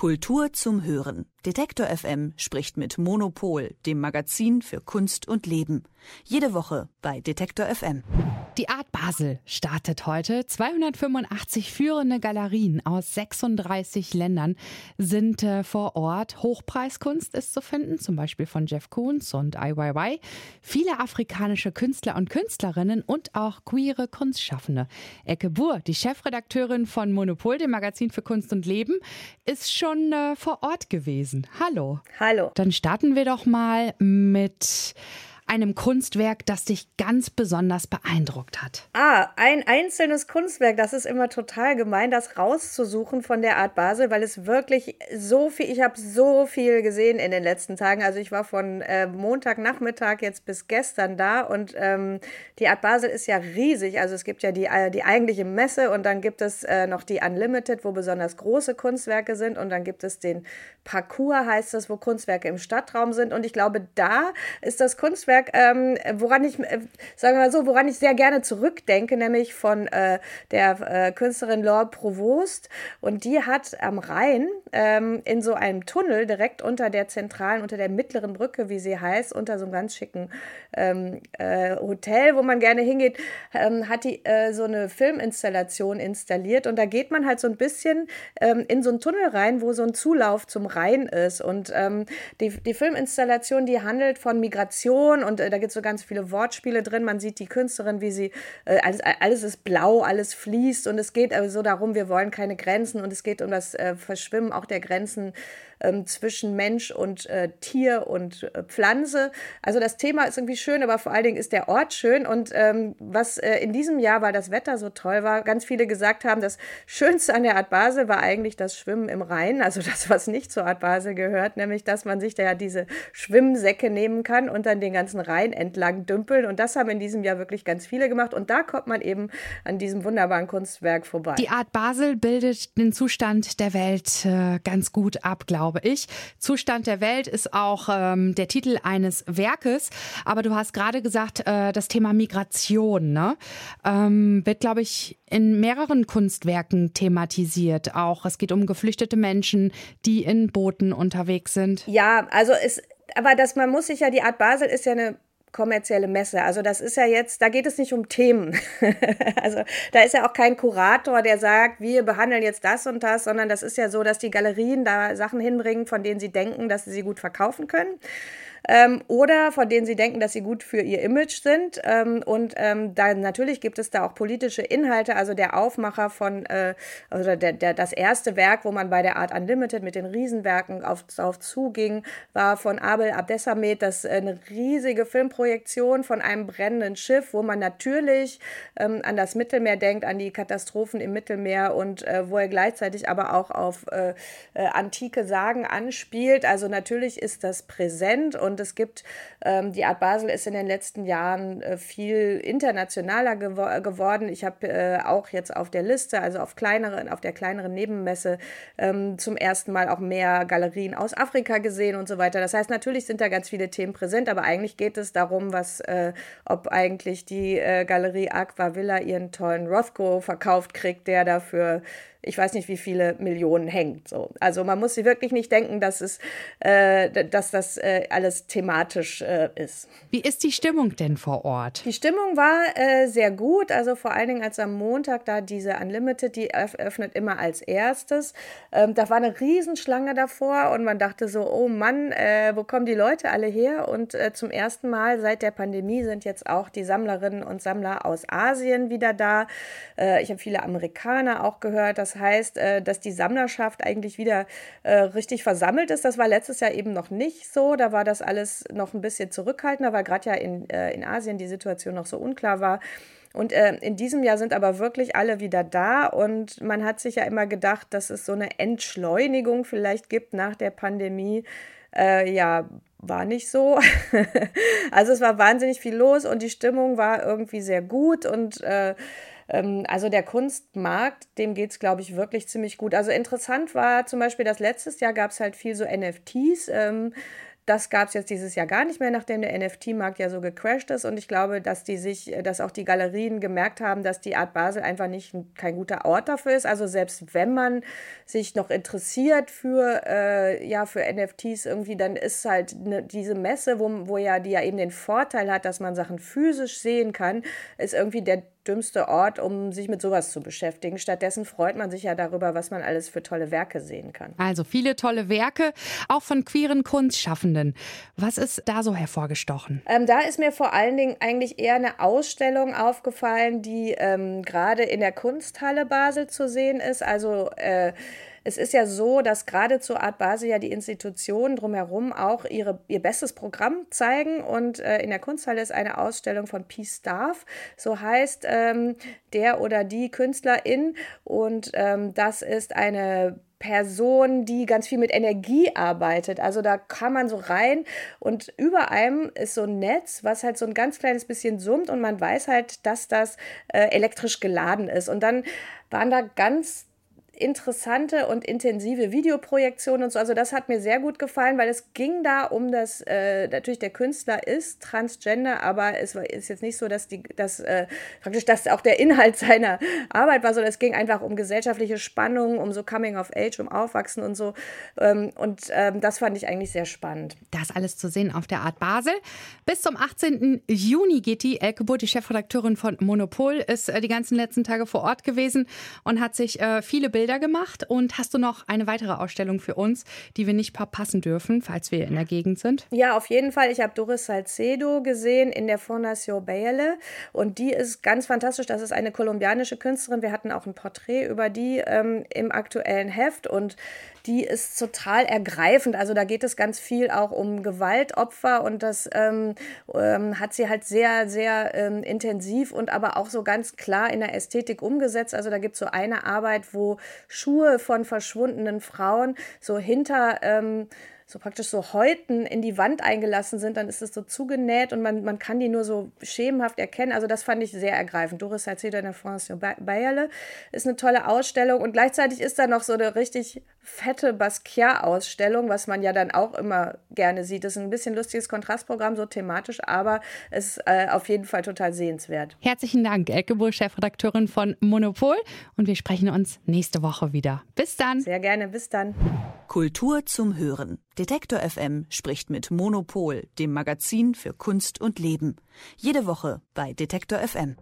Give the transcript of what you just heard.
Kultur zum Hören. Detektor FM spricht mit Monopol, dem Magazin für Kunst und Leben. Jede Woche bei Detektor FM. Die Art Basel startet heute. 285 führende Galerien aus 36 Ländern sind äh, vor Ort. Hochpreiskunst ist zu finden, zum Beispiel von Jeff Koons und IYY. Viele afrikanische Künstler und Künstlerinnen und auch queere Kunstschaffende. Ecke Buhr, die Chefredakteurin von Monopol, dem Magazin für Kunst und Leben, ist schon äh, vor Ort gewesen. Hallo. Hallo. Dann starten wir doch mal mit einem Kunstwerk, das dich ganz besonders beeindruckt hat? Ah, ein einzelnes Kunstwerk, das ist immer total gemein, das rauszusuchen von der Art Basel, weil es wirklich so viel, ich habe so viel gesehen in den letzten Tagen. Also ich war von äh, Montagnachmittag jetzt bis gestern da und ähm, die Art Basel ist ja riesig. Also es gibt ja die, äh, die eigentliche Messe und dann gibt es äh, noch die Unlimited, wo besonders große Kunstwerke sind und dann gibt es den Parcours, heißt es, wo Kunstwerke im Stadtraum sind und ich glaube, da ist das Kunstwerk Kunstwerk, ähm, woran ich, äh, sagen wir mal so, woran ich sehr gerne zurückdenke, nämlich von äh, der äh, Künstlerin Laure Provost. Und die hat am Rhein ähm, in so einem Tunnel direkt unter der zentralen, unter der mittleren Brücke, wie sie heißt, unter so einem ganz schicken ähm, äh, Hotel, wo man gerne hingeht, ähm, hat die äh, so eine Filminstallation installiert. Und da geht man halt so ein bisschen ähm, in so einen Tunnel rein, wo so ein Zulauf zum Rhein ist. Und ähm, die, die Filminstallation, die handelt von Migration und äh, da gibt es so ganz viele Wortspiele drin. Man sieht die Künstlerin, wie sie, äh, alles, alles ist blau, alles fließt und es geht also so darum, wir wollen keine Grenzen und es geht um das äh, Verschwimmen auch der Grenzen ähm, zwischen Mensch und äh, Tier und äh, Pflanze. Also das Thema ist irgendwie schön, aber vor allen Dingen ist der Ort schön. Und ähm, was in diesem Jahr, weil das Wetter so toll war, ganz viele gesagt haben, das Schönste an der Art Basel war eigentlich das Schwimmen im Rhein, also das, was nicht zur Art Basel gehört, nämlich dass man sich da ja diese Schwimmsäcke nehmen kann und dann den ganzen Rhein entlang dümpeln. Und das haben in diesem Jahr wirklich ganz viele gemacht. Und da kommt man eben an diesem wunderbaren Kunstwerk vorbei. Die Art Basel bildet den Zustand der Welt äh, ganz gut ab, glaube glaube ich. Zustand der Welt ist auch ähm, der Titel eines Werkes. Aber du hast gerade gesagt, äh, das Thema Migration ne? ähm, wird, glaube ich, in mehreren Kunstwerken thematisiert. Auch es geht um geflüchtete Menschen, die in Booten unterwegs sind. Ja, also es, aber das, man muss sich ja, die Art Basel ist ja eine kommerzielle Messe. Also das ist ja jetzt, da geht es nicht um Themen. also da ist ja auch kein Kurator, der sagt, wir behandeln jetzt das und das, sondern das ist ja so, dass die Galerien da Sachen hinbringen, von denen sie denken, dass sie sie gut verkaufen können ähm, oder von denen sie denken, dass sie gut für ihr Image sind. Ähm, und ähm, da natürlich gibt es da auch politische Inhalte. Also der Aufmacher von, äh, also der, der, das erste Werk, wo man bei der Art Unlimited mit den Riesenwerken auf, auf zuging, war von Abel Abdesamet. Das äh, eine riesige Filmprojektion von einem brennenden Schiff, wo man natürlich ähm, an das Mittelmeer denkt, an die Katastrophen im Mittelmeer und äh, wo er gleichzeitig aber auch auf äh, äh, antike Sagen anspielt. Also natürlich ist das präsent und es gibt, ähm, die Art Basel ist in den letzten Jahren äh, viel internationaler gewo geworden. Ich habe äh, auch jetzt auf der Liste, also auf kleineren, auf der kleineren Nebenmesse ähm, zum ersten Mal auch mehr Galerien aus Afrika gesehen und so weiter. Das heißt, natürlich sind da ganz viele Themen präsent, aber eigentlich geht es darum, was, äh, ob eigentlich die äh, Galerie Aqua Villa ihren tollen Rothko verkauft kriegt, der dafür ich weiß nicht, wie viele Millionen hängt. So. Also man muss sich wirklich nicht denken, dass, es, äh, dass das äh, alles thematisch äh, ist. Wie ist die Stimmung denn vor Ort? Die Stimmung war äh, sehr gut, also vor allen Dingen als am Montag da diese Unlimited, die öffnet immer als erstes. Ähm, da war eine Riesenschlange davor und man dachte so, oh Mann, äh, wo kommen die Leute alle her? Und äh, zum ersten Mal seit der Pandemie sind jetzt auch die Sammlerinnen und Sammler aus Asien wieder da. ich habe viele Amerikaner auch gehört, dass das heißt, äh, dass die Sammlerschaft eigentlich wieder äh, richtig versammelt ist. Das war letztes Jahr eben noch nicht so. Da war das alles noch ein bisschen zurückhaltender, weil gerade ja in, äh, in Asien die Situation noch so unklar war. Und äh, in diesem Jahr sind aber wirklich alle wieder da und man hat sich ja immer gedacht, dass es so eine Entschleunigung vielleicht gibt nach der Pandemie. Äh, ja, war nicht so. also es war wahnsinnig viel los und die Stimmung war irgendwie sehr gut und äh, also der Kunstmarkt, dem geht es, glaube ich, wirklich ziemlich gut. Also interessant war zum Beispiel, dass letztes Jahr gab es halt viel so NFTs. Ähm, Das gab es jetzt dieses Jahr gar nicht mehr, nachdem der NFT-Markt ja so gecrashed ist. Und ich glaube, dass die sich, dass auch die Galerien gemerkt haben, dass die Art Basel einfach nicht kein guter Ort dafür ist. Also selbst wenn man sich noch interessiert für, äh, ja, für NFTs irgendwie, dann ist halt ne, diese Messe, wo, wo ja die ja eben den Vorteil hat, dass man Sachen physisch sehen kann, ist irgendwie der dümmste Ort, um sich mit sowas zu beschäftigen. Stattdessen freut man sich ja darüber, was man alles für tolle Werke sehen kann. Also viele tolle Werke, auch von queeren Kunstschaffenden. Was ist da so hervorgestochen? Ähm, da ist mir vor allen Dingen eigentlich eher eine Ausstellung aufgefallen, die ähm, gerade in der Kunsthalle Basel zu sehen ist. Also äh, es ist ja so, dass gerade zur Art Basel ja die Institutionen drumherum auch ihre, ihr bestes Programm zeigen. Und äh, in der Kunsthalle ist eine Ausstellung von Peace Staff, so heißt ähm, der oder die Künstlerin. Und ähm, das ist eine Person, die ganz viel mit Energie arbeitet. Also da kann man so rein und über einem ist so ein Netz, was halt so ein ganz kleines bisschen summt und man weiß halt, dass das äh, elektrisch geladen ist. Und dann waren da ganz interessante und intensive Videoprojektionen und so. Also das hat mir sehr gut gefallen, weil es ging da um das, äh, natürlich der Künstler ist Transgender, aber es ist jetzt nicht so, dass die, dass äh, praktisch das auch der Inhalt seiner Arbeit war, sondern es ging einfach um gesellschaftliche Spannungen, um so Coming of Age, um Aufwachsen und so. Ähm, und ähm, das fand ich eigentlich sehr spannend. Das alles zu sehen auf der Art Basel. Bis zum 18. Juni geht die Elke Butt, die Chefredakteurin von Monopol, ist äh, die ganzen letzten Tage vor Ort gewesen und hat sich äh, viele Bilder Bilder gemacht und hast du noch eine weitere Ausstellung für uns, die wir nicht verpassen dürfen, falls wir in der Gegend sind? Ja, auf jeden Fall. Ich habe Doris Salcedo gesehen in der Fondation Bayele und die ist ganz fantastisch. Das ist eine kolumbianische Künstlerin. Wir hatten auch ein Porträt über die ähm, im aktuellen Heft und die ist total ergreifend. Also da geht es ganz viel auch um Gewaltopfer und das ähm, ähm, hat sie halt sehr, sehr ähm, intensiv und aber auch so ganz klar in der Ästhetik umgesetzt. Also da gibt es so eine Arbeit, wo Schuhe von verschwundenen Frauen so hinter ähm, so praktisch so Häuten in die Wand eingelassen sind, dann ist es so zugenäht und man, man kann die nur so schemenhaft erkennen. Also das fand ich sehr ergreifend. Doris Salcedo in der Fondation Bayerle ist eine tolle Ausstellung und gleichzeitig ist da noch so eine richtig fette Basquiat-Ausstellung, was man ja dann auch immer gerne sieht. Das ist ein bisschen lustiges Kontrastprogramm, so thematisch, aber es ist äh, auf jeden Fall total sehenswert. Herzlichen Dank, Elke Bull, Chefredakteurin von Monopol und wir sprechen uns nächste Woche wieder. Bis dann. Sehr gerne, bis dann. Kultur zum Hören. Detektor FM spricht mit Monopol, dem Magazin für Kunst und Leben. Jede Woche bei Detektor FM.